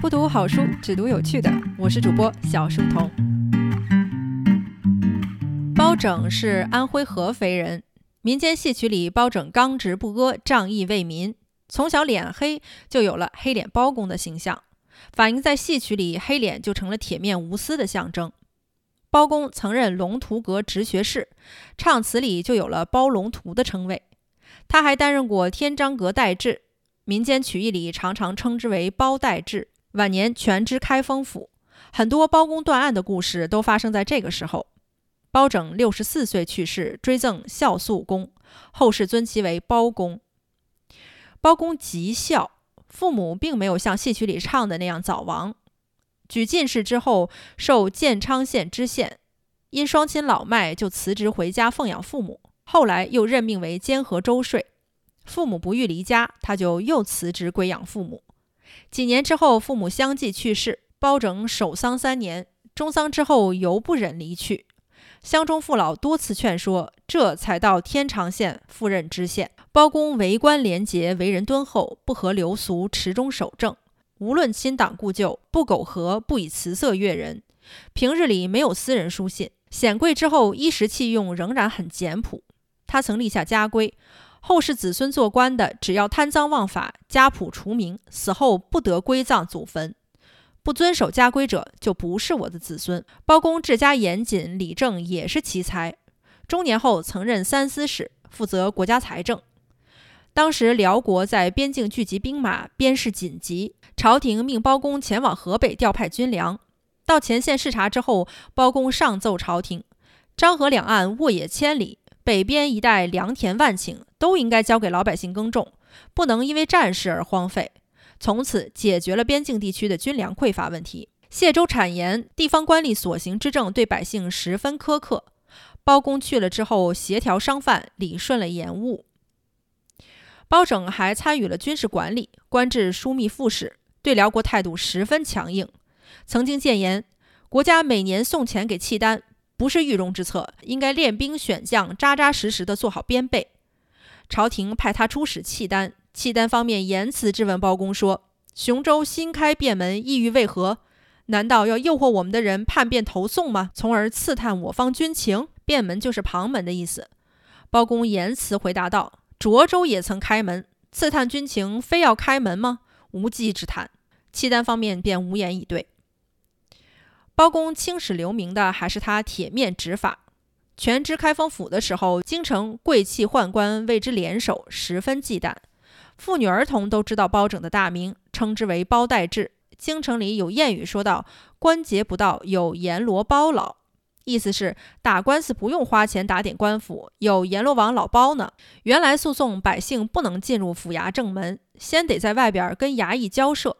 不读好书，只读有趣的。我是主播小书童。包拯是安徽合肥人，民间戏曲里包拯刚直不阿、仗义为民，从小脸黑就有了黑脸包公的形象，反映在戏曲里，黑脸就成了铁面无私的象征。包公曾任龙图阁直学士，唱词里就有了包龙图的称谓。他还担任过天章阁待制，民间曲艺里常常称之为包待制。晚年全知开封府，很多包公断案的故事都发生在这个时候。包拯六十四岁去世，追赠孝肃公，后世尊其为包公。包公极孝，父母并没有像戏曲里唱的那样早亡。举进士之后，受建昌县知县，因双亲老迈，就辞职回家奉养父母。后来又任命为监河州税，父母不欲离家，他就又辞职归养父母。几年之后，父母相继去世，包拯守丧三年，终丧之后犹不忍离去。乡中父老多次劝说，这才到天长县赴任知县。包公为官廉洁，为人敦厚，不合流俗，持中守正。无论亲党故旧，不苟合，不以辞色悦人。平日里没有私人书信。显贵之后，衣食器用仍然很简朴。他曾立下家规。后世子孙做官的，只要贪赃枉法，家谱除名，死后不得归葬祖坟。不遵守家规者，就不是我的子孙。包公治家严谨，理政也是奇才。中年后曾任三司使，负责国家财政。当时辽国在边境聚集兵马，边事紧急，朝廷命包公前往河北调派军粮。到前线视察之后，包公上奏朝廷：漳河两岸沃野千里。北边一带良田万顷，都应该交给老百姓耕种，不能因为战事而荒废。从此解决了边境地区的军粮匮乏问题。谢州产盐，地方官吏所行之政对百姓十分苛刻。包公去了之后，协调商贩，理顺了盐务。包拯还参与了军事管理，官至枢密副使，对辽国态度十分强硬。曾经谏言，国家每年送钱给契丹。不是御中之策，应该练兵选将，扎扎实实的做好编备。朝廷派他出使契丹，契丹方面严词质问包公说：“雄州新开便门，意欲为何？难道要诱惑我们的人叛变投宋吗？从而刺探我方军情？便门就是旁门的意思。”包公言辞回答道：“涿州也曾开门，刺探军情，非要开门吗？无稽之谈。”契丹方面便无言以对。包公青史留名的还是他铁面执法。全知开封府的时候，京城贵戚宦官为之联手，十分忌惮。妇女儿童都知道包拯的大名，称之为包待制。京城里有谚语说道：“官节不到，有阎罗包老。”意思是打官司不用花钱打点官府，有阎罗王老包呢。原来诉讼百姓不能进入府衙正门，先得在外边跟衙役交涉。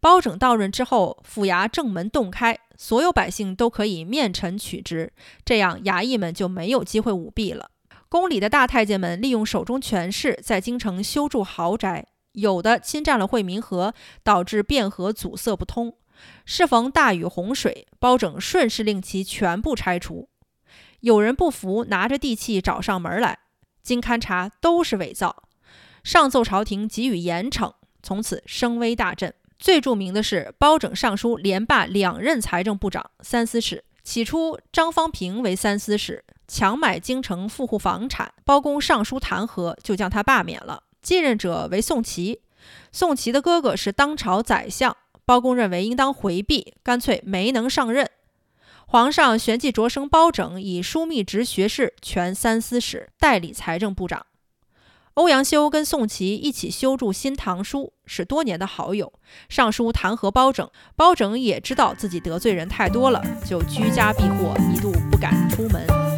包拯到任之后，府衙正门洞开。所有百姓都可以面陈取之，这样衙役们就没有机会舞弊了。宫里的大太监们利用手中权势，在京城修筑豪宅，有的侵占了惠民河，导致汴河阻塞不通。适逢大雨洪水，包拯顺势令其全部拆除。有人不服，拿着地契找上门来，经勘查都是伪造，上奏朝廷给予严惩，从此声威大振。最著名的是包拯上书连罢两任财政部长、三司使。起初，张方平为三司使，强买京城富户房产，包公上书弹劾，就将他罢免了。继任者为宋祁，宋祁的哥哥是当朝宰相，包公认为应当回避，干脆没能上任。皇上旋即擢升包拯以枢密直学士，权三司使，代理财政部长。欧阳修跟宋祁一起修筑新唐书，是多年的好友。上书弹劾包拯，包拯也知道自己得罪人太多了，就居家避祸，一度不敢出门。